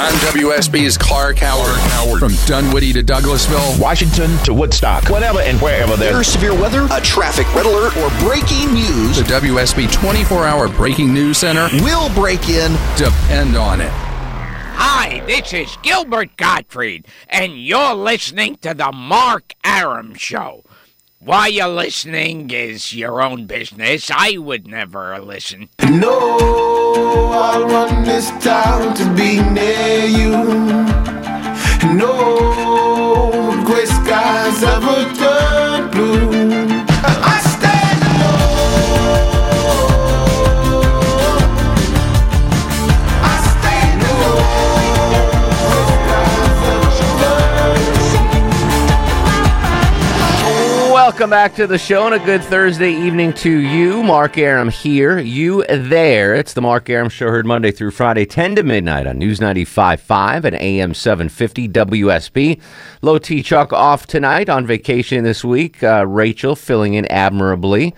I'm WSB's Clark Howard. From Dunwoody to Douglasville, Washington to Woodstock, whenever and wherever there's There's severe weather, a traffic red alert, or breaking news. the WSB 24 hour breaking news center. We'll break in. Depend on it. Hi, this is Gilbert Gottfried, and you're listening to the Mark Arum Show. Why you're listening is your own business. I would never listen. No, I want this town to be near you. No gray skies ever turn blue. Welcome back to the show and a good Thursday evening to you. Mark Arum here, you there. It's the Mark Arum Show, heard Monday through Friday, 10 to midnight on News 95.5 and AM 750 WSB. Low T Chuck off tonight on vacation this week. Uh, Rachel filling in admirably,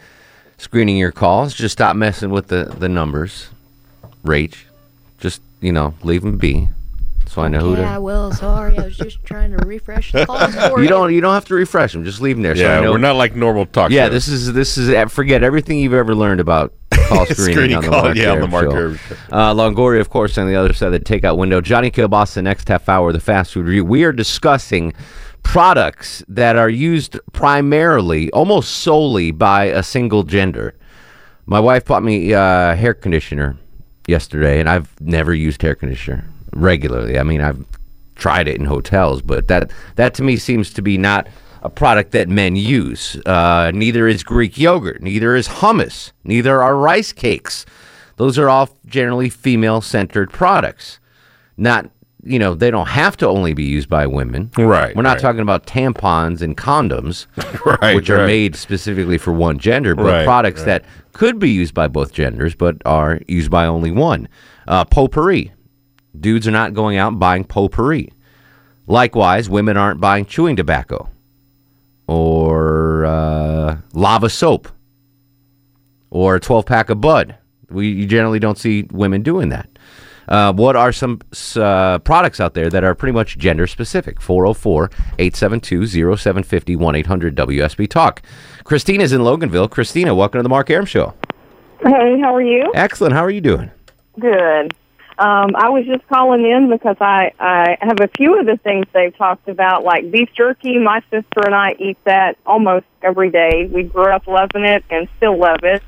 screening your calls. Just stop messing with the, the numbers. Rach, just, you know, leave them be. So I know who to. Yeah, well, sorry. I was just trying to refresh the calls for you. You don't. You don't have to refresh them. Just leave them there. so I Yeah, know we're not like normal talk. Yeah, shows. this is this is uh, forget everything you've ever learned about call screening, Screening on the call, Mark yeah, on the Mark Show. Uh, Longoria, of course, on the other side of the takeout window. Johnny Kilboss, the next half hour, the fast food review. We are discussing products that are used primarily, almost solely, by a single gender. My wife bought me uh, hair conditioner yesterday, and I've never used hair conditioner regularly. I mean, I've tried it in hotels, but that that to me seems to be not a product that men use. Uh, neither is Greek yogurt, neither is hummus, neither are rice cakes. Those are all generally female-centered products. Not you know they don't have to only be used by women. Right, We're not right. talking about tampons and condoms, Right, which are right. made specifically for one gender, but products that could be used by both genders but are used by only one. Uh, potpourri. Dudes are not going out and buying potpourri. Likewise, women aren't buying chewing tobacco or uh, lava soap or a 12 pack of Bud. We you generally don't see women doing that. Uh, what are some uh, products out there that are pretty much gender specific? 404 872 0750 1 800 WSB Talk. Christina's in Loganville. Christina, welcome to the Mark Arum Show. Hey, how are you? Excellent. How are you doing? Good. Um, I was just calling in because I, I have a few of the things they've talked about, like beef jerky. My sister and I eat that almost every day. We grew up loving it and still love it.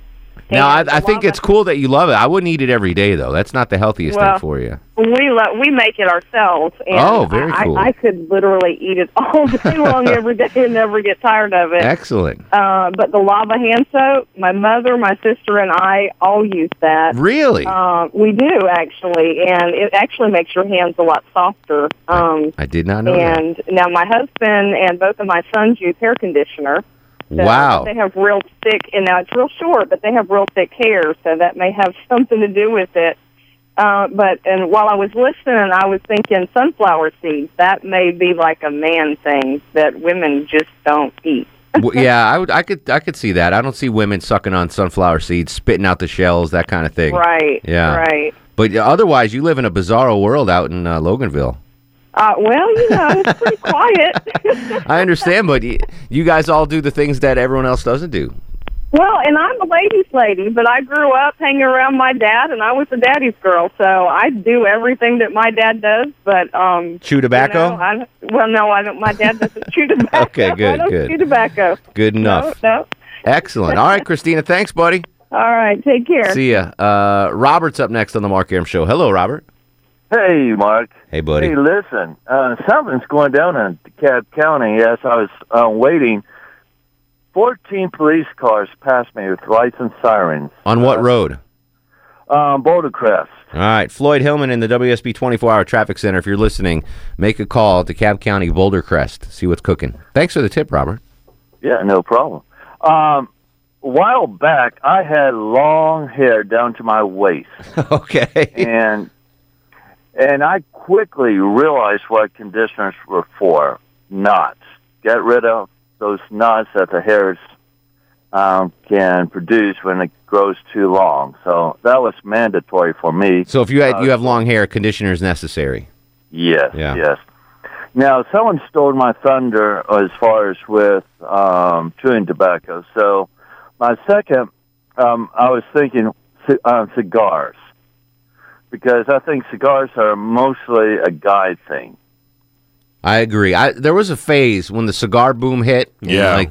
Now, I, I think it's cool that you love it. I wouldn't eat it every day, though. That's not the healthiest Well, thing for you. We lo- we make it ourselves. And Oh, very I, cool. I, I could literally eat it all day long every day and never get tired of it. Excellent. Uh, but the lava hand soap, my mother, my sister, and I all use that. Really? Uh, we do actually, and it actually makes your hands a lot softer. Um, I did not know that. and now my husband and both of my sons use hair conditioner. So Wow. They have real thick, and now it's real short, but they have real thick hair, so that may have something to do with it. Uh, but and while I was listening, I was thinking sunflower seeds. That may be like a man thing that women just don't eat. W- yeah, I would. I could. I could see that. I don't see women sucking on sunflower seeds, spitting out the shells, that kind of thing. Right. Yeah. Right. But otherwise, you live in a bizarro world out in uh, Loganville. Uh, well, you know, it's pretty quiet. I understand, but y- you guys all do the things that everyone else doesn't do. Well, and I'm a ladies' lady, but I grew up hanging around my dad, and I was a daddy's girl, so I do everything that my dad does. But um, Chew tobacco? You know, I, well, no, I don't. My dad doesn't chew tobacco. Okay, good, I don't good. chew tobacco. Good enough. No, no. Excellent. All right, Christina. Thanks, buddy. All right, take care. See ya. Uh, Robert's up next on the Mark Arum Show. Hello, Robert. Hey, Mark. Hey, buddy. Hey, listen. Uh, something's going down in DeKalb County. Yes, I was uh, waiting, 14 police cars passed me with lights and sirens. On what road? Um, Boulder Crest. All right, Floyd Hillman in the WSB 24 Hour Traffic Center. If you're listening, make a call to Cab County Boulder Crest. See what's cooking. Thanks for the tip, Robert. Yeah, no problem. Um, a while back, I had long hair down to my waist, okay. and and I quickly realized what conditioners were for. Knots. Get rid of those knots that the hairs um, can produce when it grows too long. So that was mandatory for me. So if you had, Uh, you have long hair, conditioner is necessary. Yes, Yeah. yes. Now, someone stole my thunder as far as with um, chewing tobacco. So, my second, um, I was thinking ci- uh, cigars because I think cigars are mostly a guy thing. I agree. I there was a phase when the cigar boom hit. in, Yeah. like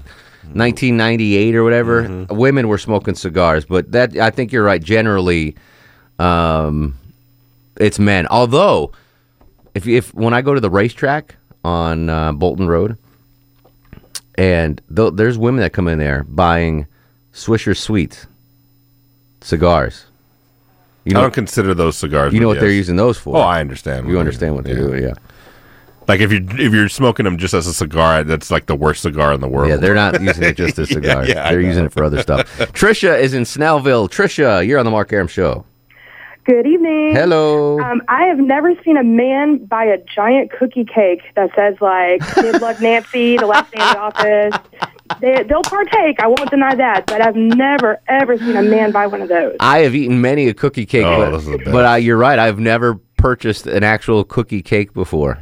1998 or whatever. Mm-hmm. Women were smoking cigars, but that I think you're right. Generally, um, it's men. Although, if if when I go to the racetrack on uh, Bolton Road, and th- there's women that come in there buying Swisher Sweets cigars. You I don't consider those cigars. you know what they're using those for. Oh, I understand. You understand what they're Yeah. doing, yeah. Like if you if you're smoking them just as a cigar, that's like the worst cigar in the world. Yeah, they're not using it just as a cigar. yeah, I they're using it for other stuff. Trisha is in Snellville. Trisha, you're on the Mark Arum Show. Good evening. Hello. Um, I have never seen a man buy a giant cookie cake that says like "Good luck, Nancy," the last day in the office. They, they'll partake. I won't deny that, but I've never ever seen a man buy one of those. I have eaten many a cookie cake, Oh, but, those are the best. but uh, you're right. I've never purchased an actual cookie cake before.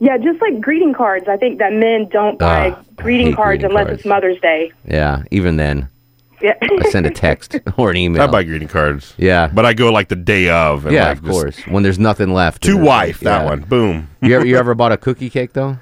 Yeah, just like greeting cards. I think that men don't buy Ah, I greeting hate cards greeting unless cards. it's Mother's Day. Yeah, even then, Yeah. I send a text or an email. I buy greeting cards. Yeah. but I go like the day of. And yeah, like of just- course. When there's nothing left. To And it's wife, that yeah. one. Boom. You ever, you ever bought a cookie cake though?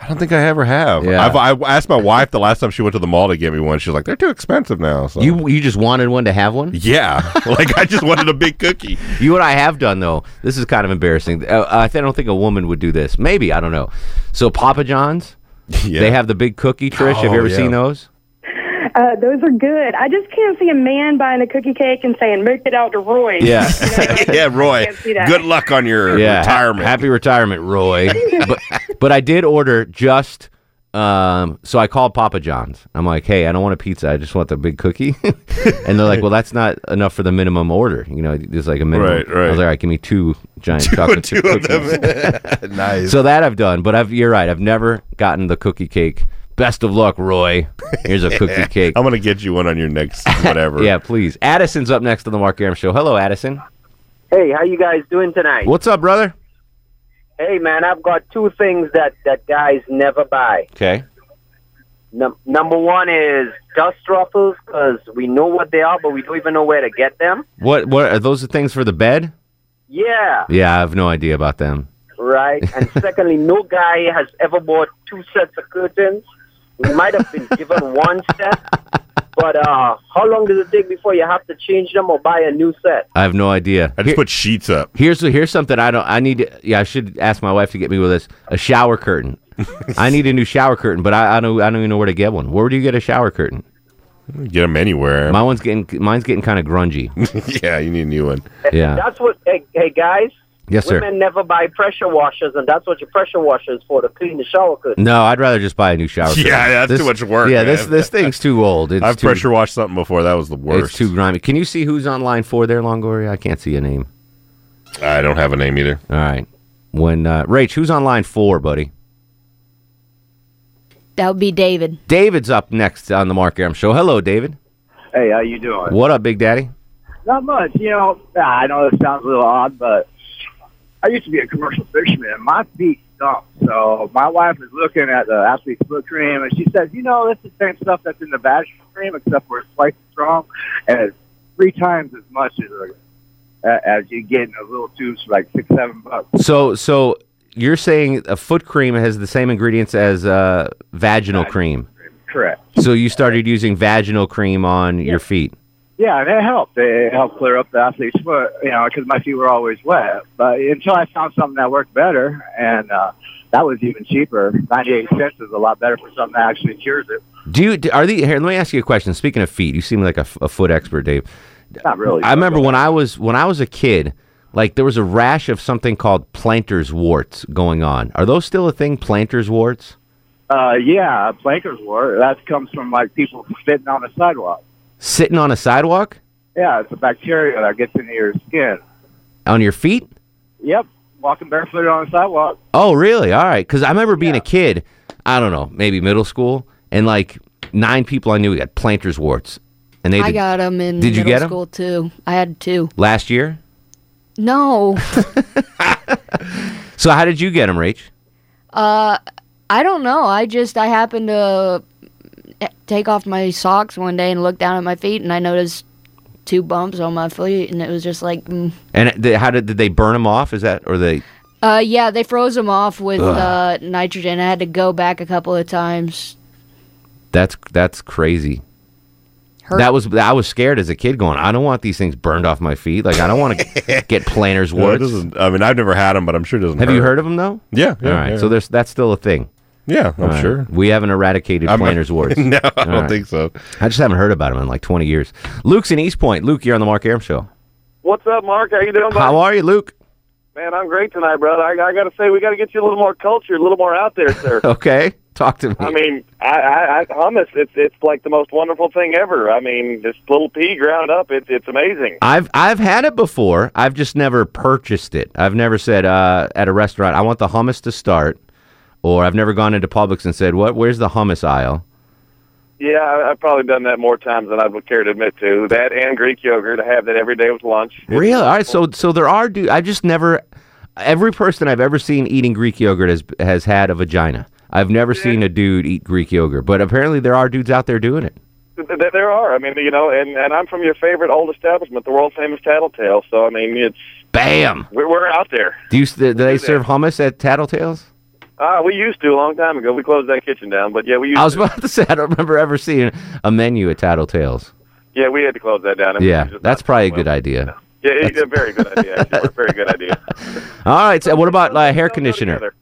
I don't think I ever have. Yeah. I've, I asked my wife the last time she went to the mall to get me one. She's like, "They're too expensive now." So. You you just wanted one to have one? yeah, like I just wanted a big cookie. You what I have done though. This is kind of embarrassing. Uh, I th- I don't think a woman would do this. Maybe I don't know. So Papa John's, Yeah. they have the big cookie. Trish, have Oh, you ever yeah. seen those? Uh, those are good. I just can't see a man buying a cookie cake and saying, "Make it out to Roy." Yeah. You know, yeah, Roy. can't see that. Good luck on your yeah, ha- retirement. happy retirement, Roy. but but I did order just. Um, so I called Papa John's. I'm like, hey, I don't want a pizza. I just want the big cookie. and they're like, well, that's not enough for the minimum order. You know, there's like a minimum. Right, right. I was like, all right, give me two giant chocolate Two chip of cookies. them. nice. So that I've done, but I've you're right. I've never gotten the cookie cake. Best of luck, Roy. Here's a cookie cake. I'm gonna get you one on your next whatever. Yeah, please. Addison's up next on the Mark Arum Show. Hello, Addison. Hey, how you guys doing tonight? What's up, brother? Hey, man, I've got two things that that guys never buy. Okay. Num- number one is dust ruffles because we know what they are, but we don't even know where to get them. What what are those the things for the bed? Yeah, Yeah, I have no idea about them. right. And secondly, no guy has ever bought two sets of curtains. We might have been given one set, but uh, how long does it take before you have to change them or buy a new set? I have no idea. I just put sheets up. Here's here's something I don't. I need. To, yeah, I should ask my wife to get me with this. A shower curtain. I need a new shower curtain, but I, I don't. I don't even know where to get one. Where do you get a shower curtain? Get them anywhere. My one's getting. Mine's getting kind of grungy. yeah, you need a new one. Yeah. That's what. Hey, hey guys. Yes, sir. Women never buy pressure washers, and that's what your pressure washer is for to clean the shower curtain. No, I'd rather just buy a new shower. curtain. Yeah, that's too much work, Yeah, this this thing's too old. It's I've too, pressure washed something before. That was the worst. It's too grimy. Can you see who's on line four there, Longoria? I can't see a name. I don't have a name either. All right. When uh, Rach, who's on line four, buddy? That would be David. David's up next on the Mark Arum Show. Hello, David. Hey, how you doing? What up, Big Daddy? Not much. You know, I know this sounds a little odd, but I used to be a commercial fisherman, and my feet stunk. So my wife is looking at the athlete's foot cream, and she says, "You know, that's the same stuff that's in the vaginal cream, except for it's twice as strong and it's three times as much as uh, as you get in a little tubes for like six, seven bucks." So, so you're saying a foot cream has the same ingredients as uh, vaginal cream? Correct. So you started using vaginal cream on your feet? Yeah, and it helped. It helped clear up the athlete's foot, you know, because my feet were always wet. But until I found something that worked better, and uh, that was even cheaper. Ninety-eight cents is a lot better for something that actually cures it. Do you are the here? Let me ask you a question. Speaking of feet, you seem like a foot expert, Dave. Not really. I remember when I was when I was a kid, like there was a rash of something called planter's warts going on. Are those still a thing? Planter's warts? Uh, yeah, planker's wart. That comes from like people sitting on the sidewalk. Sitting on a sidewalk Yeah, it's a bacteria that gets into your skin. on your feet? Yep, walking barefooted on the sidewalk. Oh, really? All right. Because I remember being a kid. I don't know, maybe middle school, and like nine people I knew got planter's warts, and they I did- got them in Did you get get 'em? school too. I had two. last year. No. So how did you get them, Rach? uh, I don't know. I just I happened to take off my socks one day and look down at my feet, and I noticed two bumps on my feet, and it was just like, mm. And it- how did did they burn them off? Is that or they? uh, yeah, they froze them off with Ugh. uh, nitrogen. I had to go back a couple of times. That's that's crazy. Hurt. That was I was scared as a kid, going. I don't want these things burned off my feet. Like I don't want to get planter's No, warts. doesn't- I mean, I've never had them, but I'm sure it doesn't. Have you heard of them though? Yeah, yeah, All right. yeah. So there's that's still a thing. Yeah, I'm All right. sure. We haven't eradicated I'm- planter's warts. No, I All don't think so. I just haven't heard about them in like 20 years. Luke's in East Point. Luke, you're on the Mark Arum show. What's up, Mark? How you doing, buddy? How are you, Luke? Man, I'm great tonight, brother. I, I got to say, we got to get you a little more culture, a little more out there, sir. Okay, talk to me. I mean, I, I, I hummus. It's it's like the most wonderful thing ever. I mean, this little pea ground up. It's it's amazing. I've I've had it before. I've just never purchased it. I've never said uh, at a restaurant, I want the hummus to start, or I've never gone into Publix and said, "What? Where's the hummus aisle?" Yeah, I, I've probably done that more times than I would care to admit to. That and Greek yogurt. I have that every day with lunch. Really? All right. So so there are. Do I just never. Every person I've ever seen eating Greek yogurt has has had a vagina. I've never seen a dude eat Greek yogurt, but apparently there are dudes out there doing it. Th- th- There are. I mean, you know, and and I'm from your favorite old establishment, the world famous Tattletale. So I mean, it's Bam. we're, we're out there. Do you do they serve hummus at Tattletales? Ah, we used to a long time ago. We closed that kitchen down, but yeah, we used I was to. about to say I don't remember ever seeing a menu at Tattletales. Yeah, we had to close that down. I mean, Yeah, that's probably a good idea. Yeah, it's a very good idea. Actually, very good idea. All right. So what about uh, hair conditioner?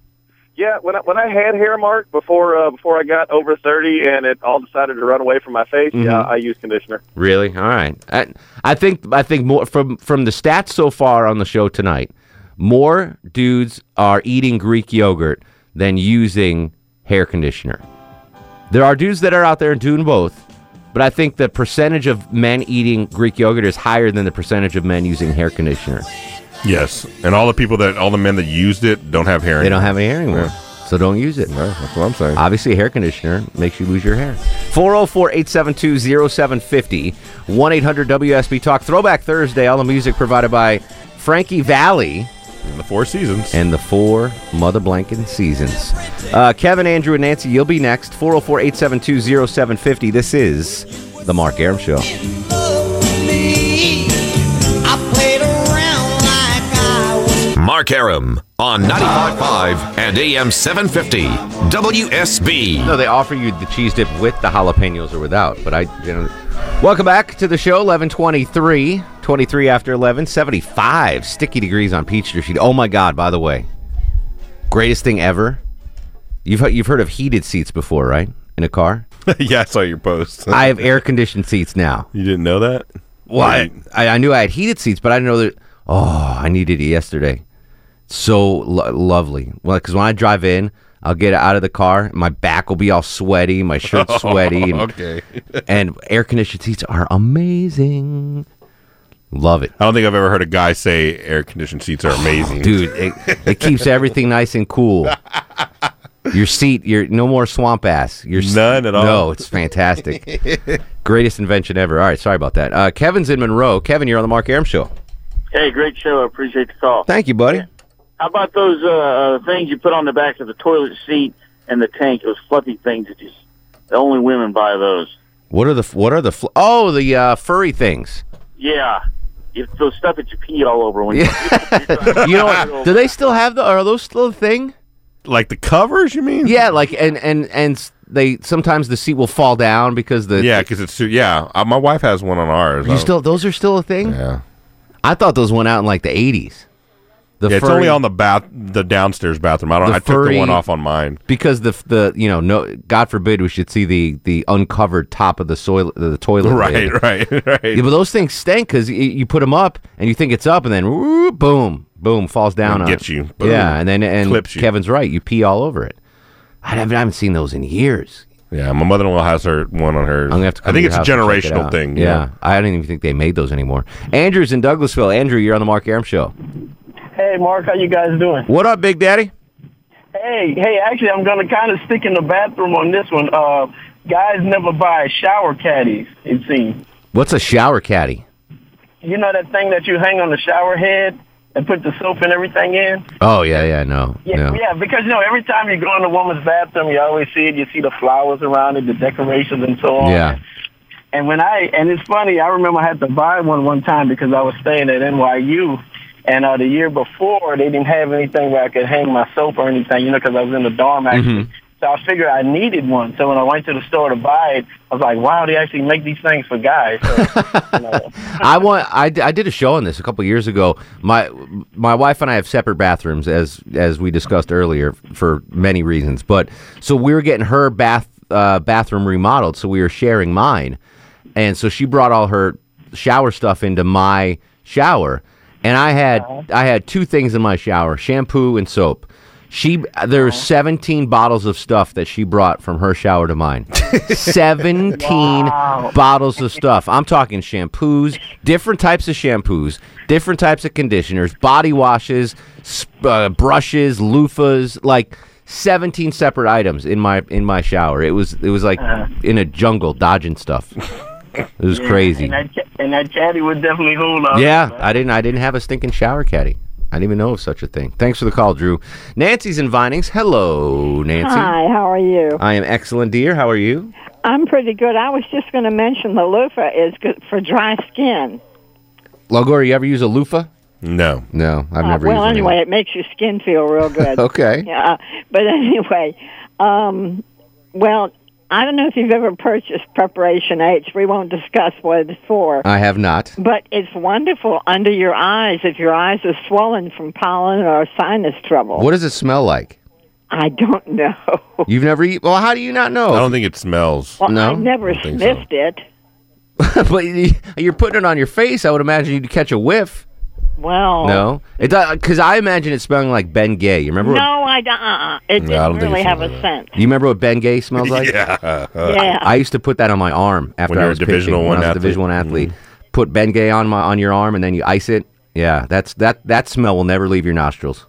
Yeah, when I, when I had hair, Mark, before uh, before I got over thirty, and it all decided to run away from my face, yeah, Mhm. I use conditioner. Really? All right. I, I think I think more from from the stats so far on the show tonight, more dudes are eating Greek yogurt than using hair conditioner. There are dudes that are out there doing both, but I think the percentage of men eating Greek yogurt is higher than the percentage of men using hair conditioner. Yes, and all the people that all the men that used it don't have hair. Anymore. They don't have any hair anymore. So don't use it. that's what I'm saying. Obviously, hair conditioner makes you lose your hair. 404 872 0750 1 800 WSB Talk. Throwback Thursday. All the music provided by Frankie Valli. And the Four Seasons. And the four Mother Blanket Seasons. Uh, Kevin, Andrew, and Nancy, you'll be next. 404 872 0750. This is The Mark Arum Show. Mark Arum on 95.5 and AM 750 WSB. No, they offer you the cheese dip with the jalapenos or without, but I, you know. Welcome back to the show, 1123, 23 after 11, 75 sticky degrees on Peachtree Street. Oh my God, by the way, greatest thing ever. You've, you've heard of heated seats before, right? In a car? yeah, I saw your post. I have air conditioned seats now. You didn't know that? Well, I, I, I knew I had heated seats, but I didn't know that. Oh, I needed it yesterday. So lo- lovely. Well, because when I drive in, I'll get out of the car. My back will be all sweaty. My shirt's sweaty. And, Okay. and air conditioned seats are amazing. Love it. I don't think I've ever heard a guy say air conditioned seats are amazing. Dude, it, it keeps everything nice and cool. Your seat, you're no more swamp ass. You're None at all. No, it's fantastic. Greatest invention ever. All right, sorry about that. Uh, Kevin's in Monroe. Kevin, you're on the Mark Arum show. Hey, great show. I appreciate the call. Thank you, buddy. How about those uh, uh, things you put on the back of the toilet seat and the tank? Those fluffy things that just only women buy those. What are the what are the fl- oh the uh, furry things? Yeah, it's those stuff that you pee all over when you. you know what? Do they still have the? Are those still a thing? Like the covers, you mean? Yeah, like and and and they sometimes the seat will fall down because the Yeah, because it's too. Yeah, uh, my wife has one on ours. You still those are still a thing? Yeah. I thought those went out in like the eighties. The yeah, it's only on the bath, the downstairs bathroom. I don't. I took the one off on mine. because the the you know no God forbid we should see the the uncovered top of the soil the toilet Right, lid. right, right. Yeah, but those things stink because you, you put them up and you think it's up and then whoo, boom boom falls down And on gets you. Boom. Yeah, and then and Clips you. Kevin's right. You pee all over it. I haven't, I haven't seen those in years. Yeah, my mother-in-law has her one on her. I'm gonna have to. I think it's a check it generational thing. Yeah, know? I didn't even think they made those anymore. Andrew's in Douglasville. Andrew, you're on the Mark Arum show. Hey, Mark, how you guys doing? What up, Big Daddy? Hey, hey, actually, I'm going to kind of stick in the bathroom on this one. Uh, guys never buy shower caddies, it seems. What's a shower caddy? You know that thing that you hang on the shower head and put the soap and everything in? Oh yeah, yeah, no, Yeah, no. yeah, because, you know, every time you go in a woman's bathroom, you always see it. You see the flowers around it, the decorations and so on. Yeah. And when I and it's funny, I remember I had to buy one one time because I was staying at NYU, and uh, the year before they didn't have anything where I could hang my soap or anything, you know, because I was in the dorm actually. Mm-hmm. So I figured I needed one. So when I went to the store to buy it, I was like, wow, they actually make these things for guys. So, I want. I, I did a show on this a couple years ago. My my wife and I have separate bathrooms, as as we discussed earlier, for many reasons. But so we were getting her bath uh, bathroom remodeled, so we were sharing mine, and so she brought all her shower stuff into my shower, and I had I had two things in my shower: shampoo and soap. She there's 17 bottles of stuff that she brought from her shower to mine. 17 bottles of stuff. I'm talking shampoos, different types of shampoos, different types of conditioners, body washes, sp- uh, brushes, loofahs, like 17 separate items in my in my shower. It was it was like in a jungle dodging stuff. It was Yeah, crazy. And that, ca- and that caddy would definitely hold up. Yeah, I didn't. I didn't have a stinking shower caddy. I didn't even know of such a thing. Thanks for the call, Drew. Nancy's in Vinings. Hello, Nancy. Hi, how are you? I am excellent, dear. How are you? I'm pretty good. I was just going to mention the loofah is good for dry skin. Logor, you ever use a loofah? No, no, I've Uh, never well, used one. anyway, it makes your skin feel real good. Okay. Yeah, but anyway, um, well, I don't know if you've ever purchased Preparation H. We won't discuss what it's for. I have not. But it's wonderful under your eyes if your eyes are swollen from pollen or sinus trouble. What does it smell like? I don't know. You've never eat. Well, how do you not know? I don't think it smells. Well, no, I've never think sniffed it. but you're putting it on your face. I would imagine you'd catch a whiff. Well, No, it because I imagine it smelling like Ben Gay. You remember? no, What, I don't. Uh-uh. It No, I don't didn't really have a scent. you remember what Ben Gay smells like? yeah. Yeah. I used to put that on my arm after When I you're a was Divisional pitching, One when I was a. Division One athlete. Mm-hmm. Put Ben Gay on my on your arm and then you ice it. Yeah, that's that that smell will never leave your nostrils.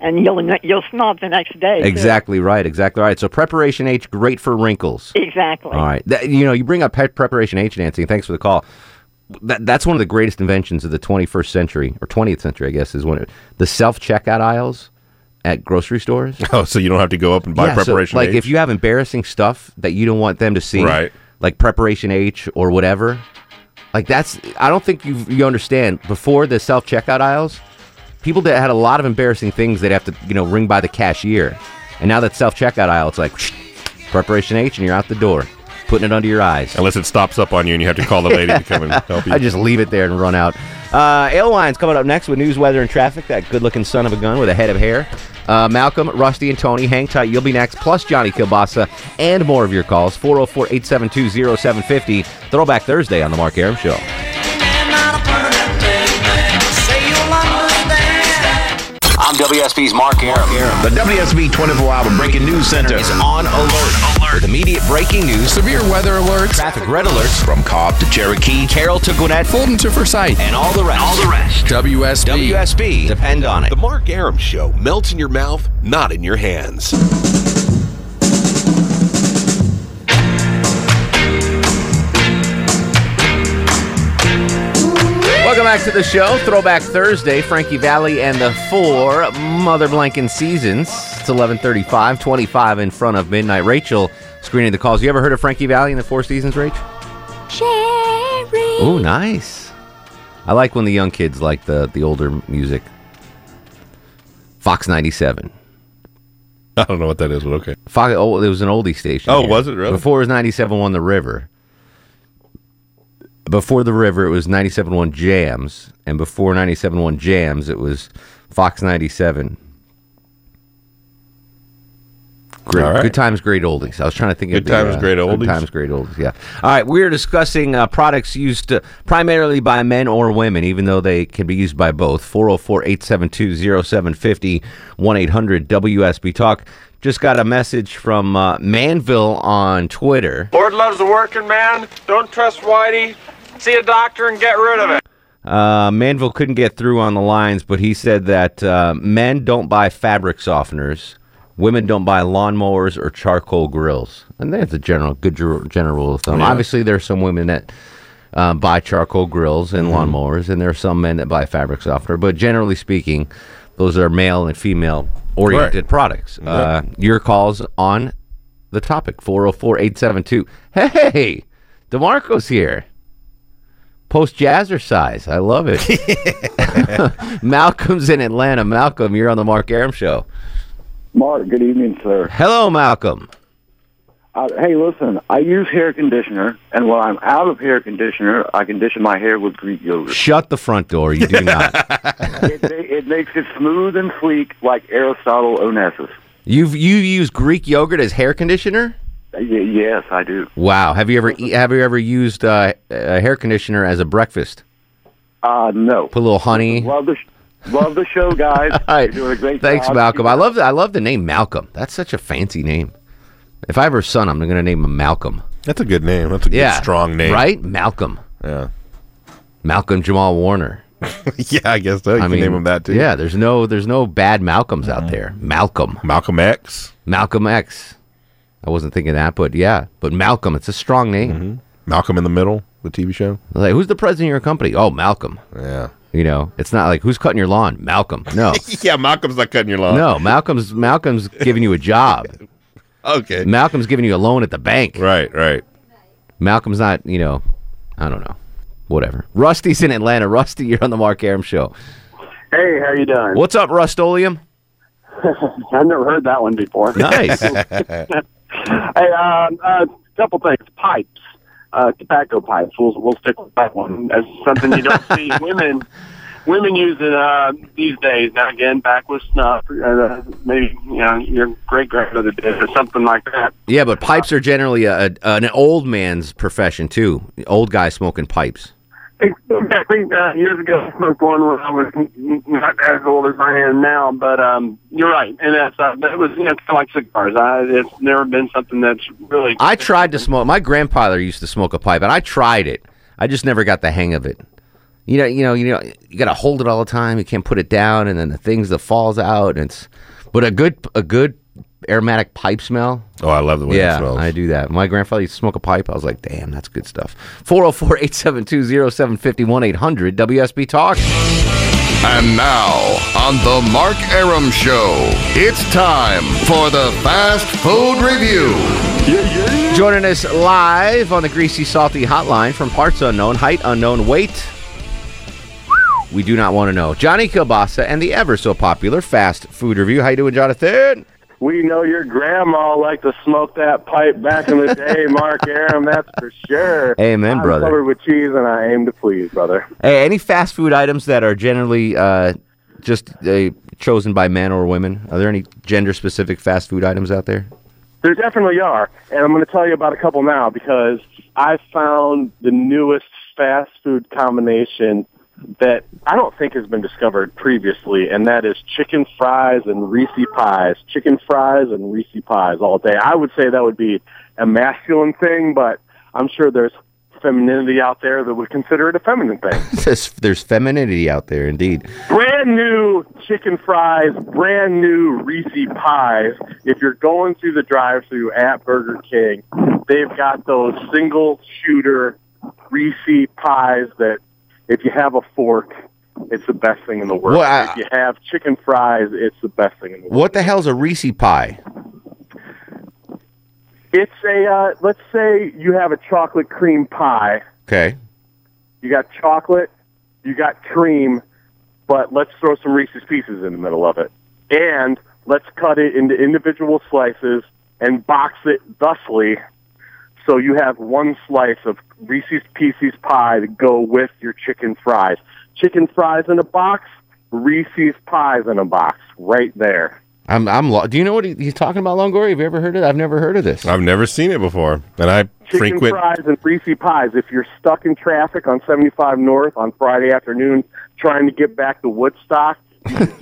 and you'll you'll smell it the next day. too. Exactly right. Exactly right. So preparation H great for wrinkles. Exactly. All right. That, you know, you bring up pe- preparation H, Nancy. and Thanks for the call. That, that's one of the greatest inventions of the 21st century or 20th century, I guess, is when it, the self checkout aisles at grocery stores. Oh, so you don't have to go up and buy Yeah, so, preparation. like H? if you have embarrassing stuff that you don't want them to see, Right. Like preparation H or whatever. Like that's I don't think you you understand. Before the self checkout aisles, people that had a lot of embarrassing things they'd have to you know ring by the cashier, and now that self checkout aisle, it's like preparation H and you're out the door, putting it under your eyes. Unless it stops up on you and you have to call the lady to come and help you. I just leave it there and run out. Uh, Alewine's coming up next with news, weather, and traffic. That good-looking son of a gun with a head of hair. Uh, Malcolm, Rusty, and Tony, hang tight. You'll be next. Plus Johnny Kilbasa and more of your calls. 404-872-0750. Throwback Thursday on the Mark Arum Show. I'm WSB's Mark Arum. The WSB 24 Hour Breaking News Center is on alert. With immediate breaking news, severe weather alerts, traffic red alerts, from Cobb to Cherokee, Carroll to Gwinnett, Fulton to Forsyth. and all the rest. All the rest. WSB. WSB. Depend on it. The Mark Aram Show melts in your mouth, not in your hands. Welcome back to the show. Throwback Thursday. Frankie Valli and the four Mother Blanken seasons. It's 1135, 25 in front of midnight. Rachel screening the calls. You ever heard of Frankie Valli and the Four Seasons, Rach? Sherry. Oh, nice. I like when the young kids like the, the older music. Fox 97. I don't know what that is, but okay. Fox, oh, it was an oldie station. Oh, here. was it really? Before it was 97.1 The River. Before The River, it was 97.1 Jams. And before 97.1 Jams, it was Fox 97. Great, All right. Good times, great oldies. I was trying to think Good of the, times, great oldies? Good times, great oldies. Yeah. All right, we're discussing uh, products used uh, primarily by men or women, even though they can be used by both. 404 872 0750 1 800 WSB Talk. Just got a message from uh, Manville on Twitter. Lord loves the working man. Don't trust Whitey. See a doctor and get rid of it. Uh, Manville couldn't get through on the lines, but he said that uh, men don't buy fabric softeners, women don't buy lawnmowers or charcoal grills, and that's a general good general rule of thumb. Yeah. Obviously, there are some women that uh, buy charcoal grills and Mhm. lawnmowers, and there are some men that buy fabric softener. But generally speaking, those are male and female oriented products. Uh, your calls on the topic 404 872. Hey, DeMarco's here. Post jazzercise. I love it. Malcolm's in Atlanta. Malcolm, you're on the Mark Arum show. Mark, good evening, sir. Hello, Malcolm. Uh, hey, listen, I use hair conditioner, and when I'm out of hair conditioner, I condition my hair with Greek yogurt. Shut the front door. You do not. it, it makes it smooth and sleek like Aristotle Onassis. You've you use Greek yogurt as hair conditioner? Y- yes, I do. Wow. Have you ever have you ever used uh, a hair conditioner as a breakfast? Uh, no. Put a little honey. Love the, sh- love the show, guys. All right. You're doing a great Thanks, job. Malcolm. I love the, I love the name Malcolm. That's such a fancy name. If I have a son, I'm going to name him Malcolm. That's a good name. That's a good, yeah, strong name. right? Malcolm. Yeah. Malcolm Jamal Warner. yeah, I guess so. You can name him that too. Yeah, there's no there's no bad Malcolms out there. Malcolm. Malcolm X. Malcolm X. I wasn't thinking that, but yeah, but Malcolm. It's a strong name. Mm-hmm. Malcolm in the Middle, the TV show. Like, who's the president of your company? Oh, Malcolm. Yeah. You know, it's not like who's cutting your lawn. Malcolm. No. yeah, Malcolm's not cutting your lawn. no, Malcolm's Malcolm's giving you a job. Okay. Malcolm's giving you a loan at the bank. Right, right. Malcolm's not, you know, I don't know. Whatever. Rusty's in Atlanta. Rusty, you're on the Mark Arum show. Hey, how you doing? What's up, Rustoleum? I've never heard that one before. Nice. Hey, um, a couple things. Pipes, uh, tobacco pipes. We'll we'll stick with that one as something you don't see women women using uh, these days. Now again, back with snuff, uh, maybe you know your great grandmother did or something like that. Yeah, but pipes are generally a, a, an old man's profession too. Old guy smoking pipes. Exactly. Uh, years ago, I smoked one when I was not as old as I am now, but um, you're right, and that's uh, that was you know kind of like cigars. I, it's never been something that's really. I tried to smoke. My grandfather used to smoke a pipe, and I tried it. I just never got the hang of it. You know, you know, you know, you got to hold it all the time. You can't put it down, and then the things that falls out. And it's, but a good, a good aromatic pipe smell. Oh, I love the way yeah, it smells. I do that. My grandfather used to smoke a pipe. I was like, damn, that's good stuff. 404 872 0750 800 WSB Talk. And now, on the Mark Arum Show, it's time for the Fast Food Review. Joining us live on the Greasy Salty Hotline from parts unknown, height unknown, weight. We do not want to know. Johnny Kilbasa and the ever so popular Fast Food Review. How you doing, Jonathan? We know your grandma liked to smoke that pipe back in the day, Mark Arum. That's for sure. Amen, I'm brother. Covered with cheese, and I aim to please, brother. Hey, any fast food items that are generally uh, just uh, chosen by men or women? Are there any gender specific fast food items out there? There definitely are, and I'm going to tell you about a couple now because I found the newest fast food combination that I don't think has been discovered previously, and that is chicken fries and Reese pies. Chicken fries and Reese pies all day. I would say that would be a masculine thing, but I'm sure there's femininity out there that would consider it a feminine thing. There's, there's femininity out there, indeed. brand new chicken fries, brand new Reese pies. If you're going through the drive-through at Burger King, they've got those single shooter Reese pies that if you have a fork, it's the best thing in the world. Well, I- if you have chicken fries, it's the best thing in the world. What the hell's a Reese pie? It's a uh, let's say you have a chocolate cream pie. Okay. You got chocolate, you got cream, but let's throw some Reese's Pieces in the middle of it. And let's cut it into individual slices and box it thusly so you have one slice of Reese's Pieces pie to go with your chicken fries. Chicken fries in a box, Reese's pies in a box right there. I'm. I'm. Lo- Do you know what he, he's talking about, Longoria? Have you ever heard of? it? I've never heard of this. I've never seen it before, and I Chicken frequent. fries and Reese's pies. If you're stuck in traffic on 75 North on Friday afternoon trying to get back to Woodstock, you can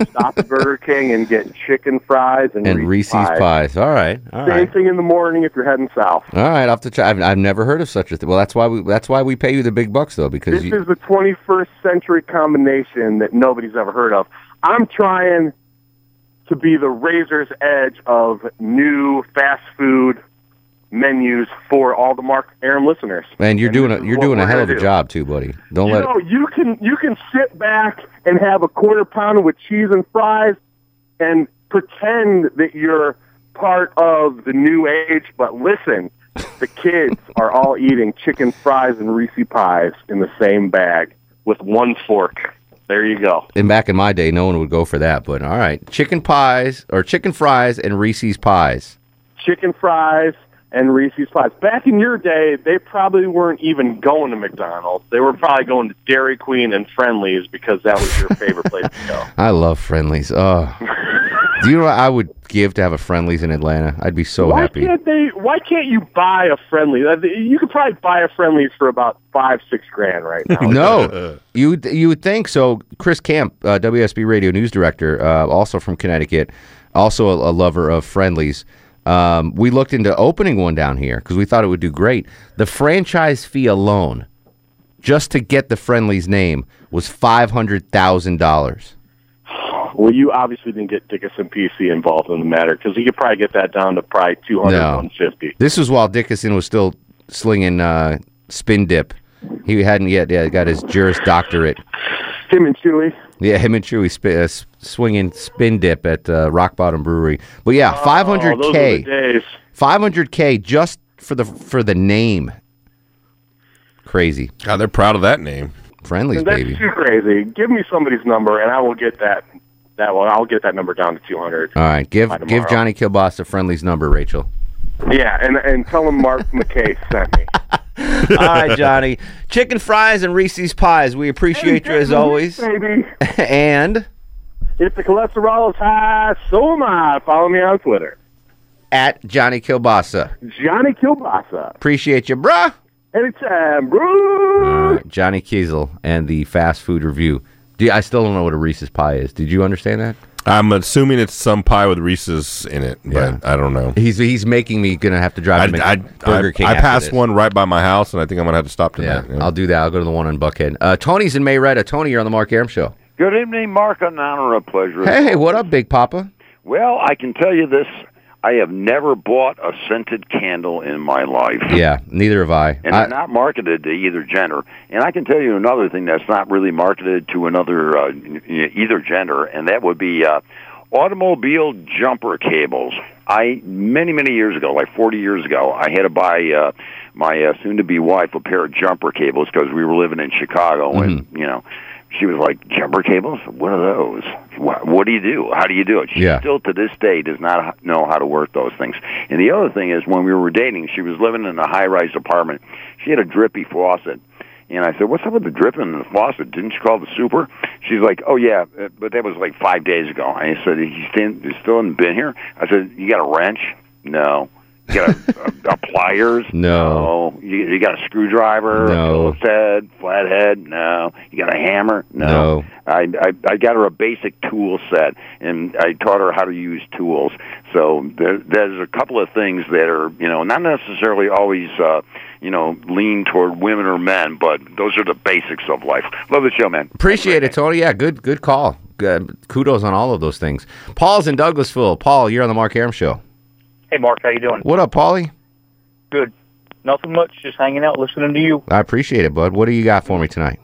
stop at Burger King and get chicken fries and, and Reese's pies. pies. All right. All Same right. thing in the morning if you're heading south. All right. I'll have to try. I've, I've never heard of such a thing. Well, that's why we. That's why we pay you the big bucks, though, because This you. is the 21st century combination that nobody's ever heard of. I'm trying to be the razor's edge of new fast food menus for all the Mark Arum listeners. Man, you're doing a you're doing a hell of a do. job too, buddy. Don't you let. know, you can you can sit back and have a quarter pounder with cheese and fries and pretend that you're part of the new age, but listen, the kids are all eating chicken fries and Reese pies in the same bag with one fork. There you go. And back in my day, no one would go for that. But all right, chicken pies or chicken fries and Reese's pies. Chicken fries and Reese's pies. Back in your day, they probably weren't even going to McDonald's. They were probably going to Dairy Queen and Friendly's because that was your favorite place to go. I love Friendly's. Oh, do you know what I would give to have a Friendly's in Atlanta? I'd be so why happy. can't they? Why can't you buy a friendly? Uh, You could probably buy a Friendly's for about five, six grand right now. no, you you would think so. Chris Camp, uh, WSB Radio news director, uh, also from Connecticut, also a, a lover of Friendly's. Um, we looked into opening one down here because we thought it would do great. The franchise fee alone, just to get the friendly's name, was five hundred thousand dollars. Well, you obviously didn't get Dickinson PC involved in the matter because you could probably get that down to probably 200, No. 150. This was while Dickinson was still slinging uh, spin dip. He hadn't yet yeah, got his Juris Doctorate. Him and Chewy. Yeah, him and Chewy sp- uh, swinging spin dip at uh, Rock Bottom Brewery. But yeah, five hundred Oh, those k, were the days. five hundred k just for the for the name. Crazy. God, they're proud of that name. Friendly's, That's baby. too crazy. Give me somebody's number, and I will get that. That one, I'll get that number down to 200. All right, give give. Johnny Kilboss the Friendly's number, Rachel. Yeah, and and tell him Mark McKay sent me. All right, Johnny. Chicken fries and Reese's pies. We appreciate you as always. baby. and If the cholesterol is high, so am I. Follow me on Twitter, at Johnny Kilbasa. Johnny Kilbasa. Appreciate you, bruh. Anytime, bro. All right, Johnny Kiesel and the fast food review. Do you- I still don't know what a Reese's pie is. Did you understand that? I'm assuming it's some pie with Reese's in it, but I don't know. He's he's making me gonna have to drive I, Mc- I, Burger I, King. I after passed this. one right by my house, and I think I'm gonna have to stop Yeah, tonight. I'll do that. I'll go to the one on Buckhead. Uh, Tony's in Marietta. Tony, you're on the Mark Arum show. Good evening, Mark. An honor, a pleasure. Hey, what up, Big Papa? Well, I can tell you this: I have never bought a scented candle in my life. Yeah, neither have I. And I they're not marketed to either gender. And I can tell you another thing that's not really marketed to another uh, either gender, and that would be uh, automobile jumper cables. I many many years ago, like 40 years ago, I had to buy uh, my uh, soon-to-be wife a pair of jumper cables because we were living in Chicago, and Mm-hmm. you know. She was like, "Jumper cables? What are those? What, what do you do? How do you do it?" She Yeah. still to this day does not know how to work those things. And the other thing is, when we were dating, she was living in a high-rise apartment. She had a drippy faucet, and I said, "What's up with the dripping in the faucet? Didn't you call the super?" She's like, "Oh yeah, uh, but that was like five days ago." I said, "He still, he still hasn't been here." I said, "You got a wrench?" No. You got a, a, a pliers? No. No. You, you got a screwdriver? No. A Phillips head? Flathead? No. You got a hammer? No. I, I I got her a basic tool set, and I taught her how to use tools. So there, there's a couple of things that are you know not necessarily always uh, you know lean toward women or men, but those are the basics of life. Love the show, man. appreciate it, Tony. Yeah, good good call. Good. Kudos on all of those things. Paul's in Douglasville. Paul, you're on the Mark Arum show. Hey, Mark, how you doing? What up, Paulie? Good. Nothing much. Just hanging out, listening to you. I appreciate it, bud. What do you got for me tonight?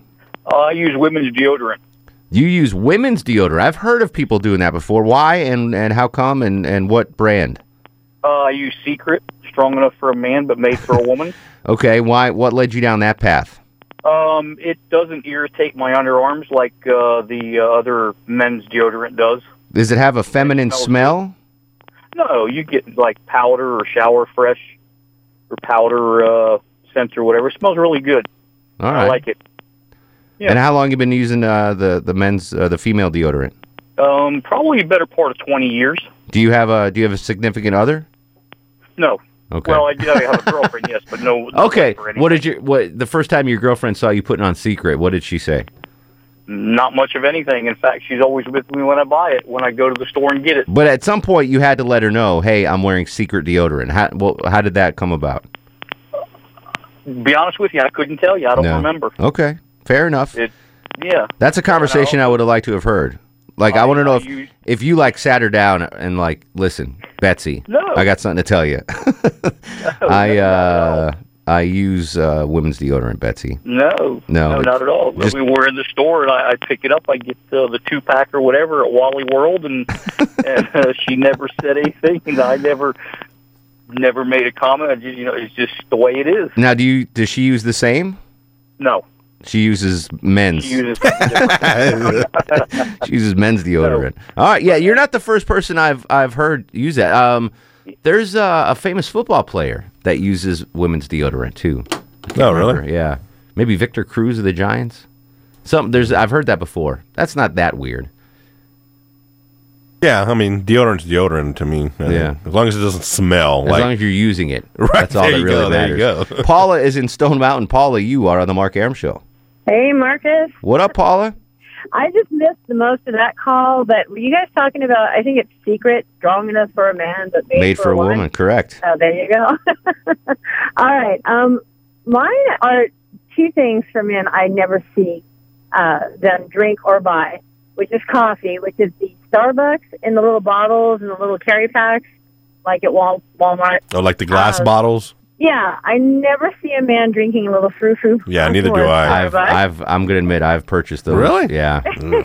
Uh, I use women's deodorant. You use women's deodorant. I've heard of people doing that before. Why and, and how come and, and what brand? Uh, I use Secret, strong enough for a man but made for a woman. Okay, why? What led you down that path? Um, it doesn't irritate my underarms like uh, the uh, other men's deodorant does. Does it have a feminine smell? No, you get like powder or shower fresh or powder uh, scent or whatever. It smells really good. All I like it. Yeah. And how long you been using uh, the the men's uh, the female deodorant? Um, probably a better part of 20 years. Do you have a Do you have a significant other? No. Okay. Well, I do have a girlfriend, yes, but no. Okay. wife or anything. What did your what the first time your girlfriend saw you putting on secret? What did she say? Not much of anything. In fact, she's always with me when I buy it, when I go to the store and get it. But at some point, you had to let her know, "Hey, I'm wearing secret deodorant." How well, how did that come about? Be honest with you, I couldn't tell you. I don't No. remember. Okay, fair enough. It, yeah. That's a conversation I would have liked to have heard. Like, I, want to know if you- if you like sat her down and like, listen, Betsy, No. I got something to tell you. I uh, I use uh, women's deodorant, Betsy. No, No, no, not at all. just- we were in the store, and I, I pick it up. I get uh, the two pack or whatever at Wally World, and, and uh, she never said anything, and I never, never made a comment. I just, you know, it's just the way it is. Now, do you does she use the same? No, She uses men's. she uses. she uses men's deodorant. All right, yeah, you're not the first person I've I've heard use that. Um, there's uh, a famous football player that uses women's deodorant too. I can't Oh, really? Yeah, maybe Victor Cruz of the Giants. Some there's I've heard that before. That's not that weird. Yeah, I mean, deodorant's deodorant to me. I Yeah. mean, as long as it doesn't smell. As like, long as you're using it, Right, that's all there that you really go, there matters. you go. Paula is in Stone Mountain. Paula, you are on the Mark Arum Show. Hey, Marcus. What up, Paula? I just missed the most of that call, but were you guys talking about, I think it's secret, strong enough for a man, but made, Made for a woman, correct? Oh, there you go. All right. Um, mine are two things for men I never see uh, them drink or buy, which is coffee, which is the Starbucks in the little bottles and the little carry packs, like at Wal- Walmart. oh, like the glass Uh, bottles. Yeah, I never see a man drinking a little frou frou. Yeah, neither do I. I've, I've, I'm gonna admit, I've purchased those. Really? Yeah.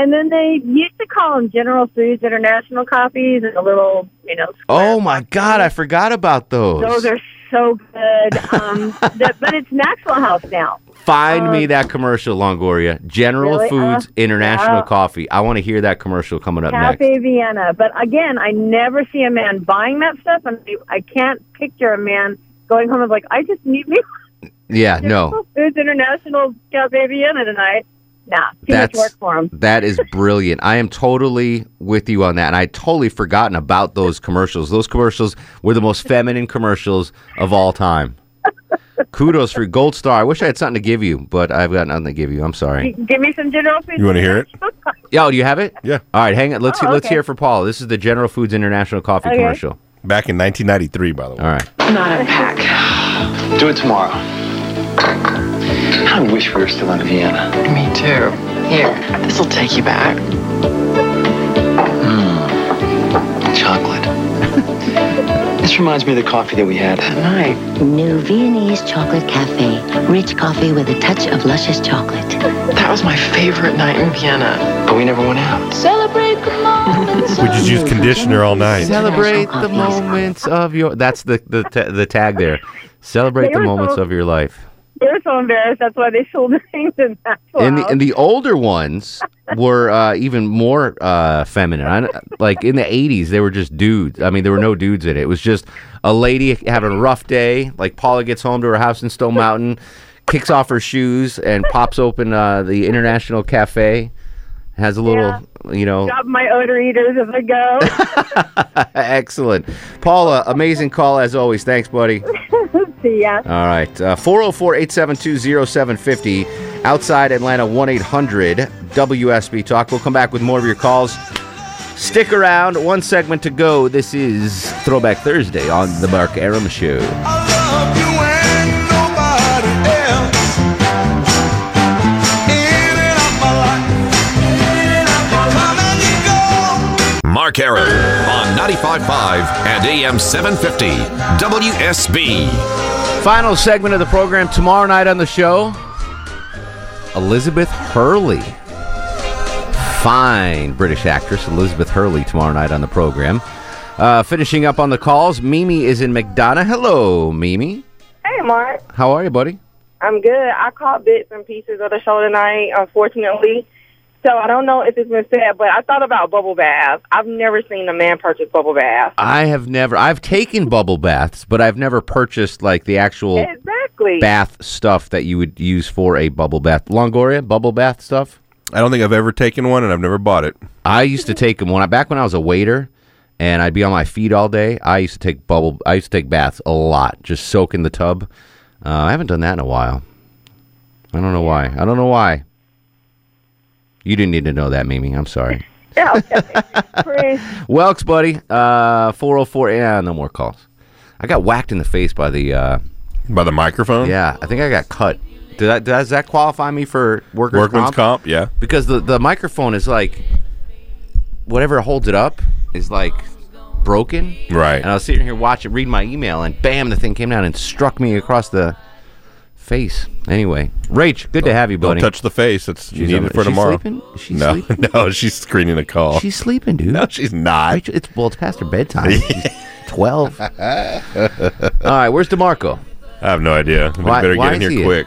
And then they used to call them General Foods International coffees and a little, you know, oh my God, I forgot about those. those are so good. Um, that, but it's Maxwell House now. Find me that commercial, Longoria. General Really? Foods Uh, International yeah. Coffee. I want to hear that commercial coming up next. Cafe Vienna. But again, I never see a man buying that stuff, and I, can't picture a man going home and like, I just need me Yeah, no. General Foods International Cafe Vienna tonight. Nah, too That's much work for him. that is brilliant. I am totally with you on that, and I totally forgotten about those commercials. Those commercials were the most feminine commercials of all time. Kudos for Gold Star. I wish I had something to give you, but I've got nothing to give you. I'm sorry. Give me some General Foods. You want to hear it? Yo, do you have it? Yeah. All right, hang on. Let's Oh, let's hear it for Paul. This is the General Foods International Coffee Okay. commercial. Back in 1993, by the way. All right. Not unpack. Do it tomorrow. I wish we were still in Vienna. Me too. Here, this will take you back. This reminds me of the coffee that we had that night. New Viennese Chocolate Cafe. Rich coffee with a touch of luscious chocolate. That was my favorite night in Vienna, but we never went out. Celebrate the moments. We just used conditioner all night. Celebrate the moments of your. That's the the ta- the tag there. Celebrate They the moments so- of your life. They were so embarrassed. That's why they sold the things in that. And the and the older ones were uh, even more uh, feminine. I, like in the '80s, they were just dudes. I mean, there were no dudes in it. It was just a lady having a rough day. Like Paula gets home to her house in Stone Mountain, kicks off her shoes, and pops open uh, the International Cafe. Has a little, you know, Got my odor eaters as I go. excellent. Paula, amazing call as always. Thanks, buddy. See ya. All right. Uh, 404 872 0750. Outside Atlanta, 1 800 WSB Talk. We'll come back with more of your calls. Stick around. One segment to go. This is Throwback Thursday on The Mark Arum Show. Mark Arum on 95.5 and AM 750 WSB. Final segment of the program tomorrow night on the show. Elizabeth Hurley. Fine British actress Elizabeth Hurley tomorrow night on the program. Uh, finishing up on the calls, Mimi is in McDonough. Hello, Mimi. Hey, Mark. How are you, buddy? I'm good. I caught bits and pieces of the show tonight, unfortunately. So I don't know if it's been said, but I thought about bubble baths. I've never seen a man purchase bubble baths. I have never. I've taken bubble baths, but I've never purchased like the actual. Exactly. Exactly. bath stuff that you would use for a bubble bath. Longoria, bubble bath stuff. I don't think I've ever taken one, and I've never bought it. I used to take them when I back when I was a waiter, and I'd be on my feet all day. I used to take bubble. I used to take baths a lot, just soak in the tub. Uh, I haven't done that in a while. I don't know why. I don't know why. You didn't need to know that, Mimi. I'm sorry. Yeah, okay. Welks, buddy. Uh, 404. Yeah, no more calls. I got whacked in the face by the uh, by the microphone. Yeah, I think I got cut. Did that, does that qualify me for workers Workman's comp? comp, yeah. Because the the microphone is like whatever holds it up is like broken. Right. And I was sitting here watching, reading my email, and bam, the thing came down and struck me across the face. Anyway, Rach, good to have you, Don't buddy. touch the face. It's you She's need on- it for is she tomorrow. sleeping? Is she no, sleeping? no, she's screening a call. She's sleeping, dude. No, she's not. Rachel, it's well, it's past her bedtime. She's Twelve. All right, where's Demarco? I have no idea. We Why- better why get in is here he- quick.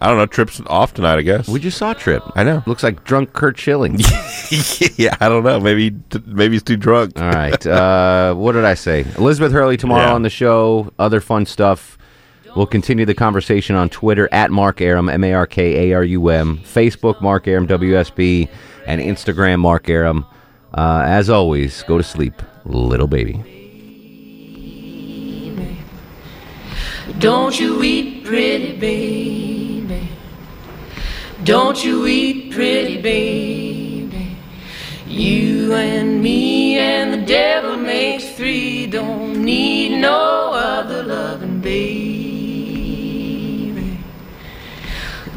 I don't know. Trip's off tonight, I guess. We just saw Trip. I know. Looks like drunk Curt Schilling. yeah, I don't know. Maybe maybe he's too drunk. All right. Uh, what did I say? Elizabeth Hurley tomorrow Yeah. on the show. Other fun stuff. We'll continue the conversation on Twitter at Mark Arum, M A R K A R U M, Facebook Mark Arum WSB, and Instagram Mark Arum. Uh, as always, go to sleep, little baby. Don't you eat pretty baby. Don't you eat pretty baby. You and me and the devil makes three. Don't need no other loving baby.